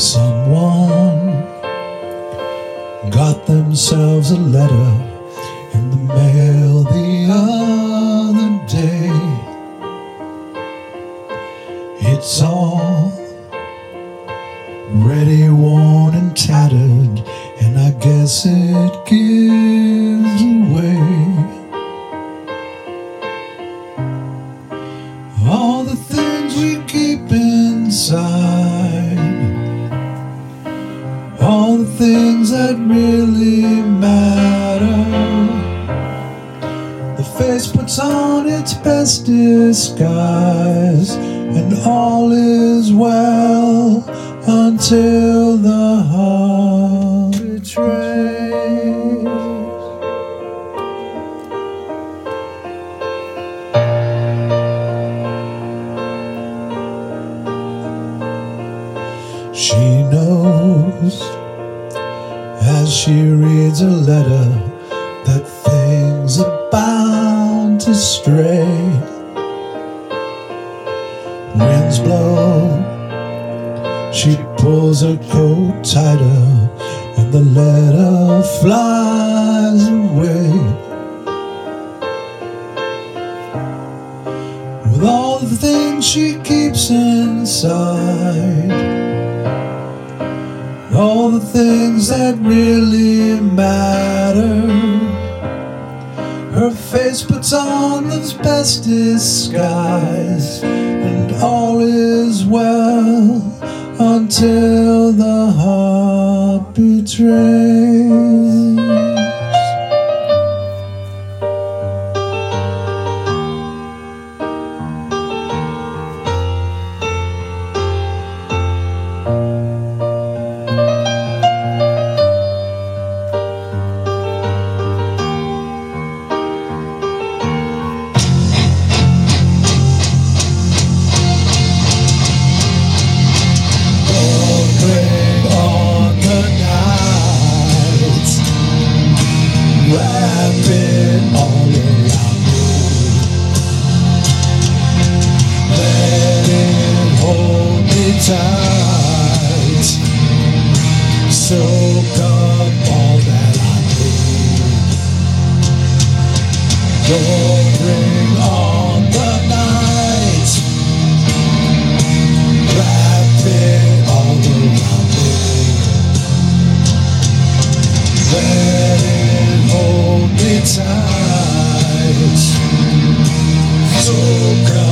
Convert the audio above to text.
Someone got themselves a letter in the mail the other day. It's all ready, worn, and tattered, and I guess it gives away all the that really matter. The face puts on its best disguise, and all is well until the heart betrays. She knows she reads a letter that things are bound to stray. Winds blow, she pulls her coat tighter, and the letter flies away. With all the things she keeps inside all the things that really matter. Her face puts on the best disguise, and all is well until the heart betrays. Tight, soak up all that I need. Don't bring on the night. Wrap it all around me. Let it hold me tight. Soak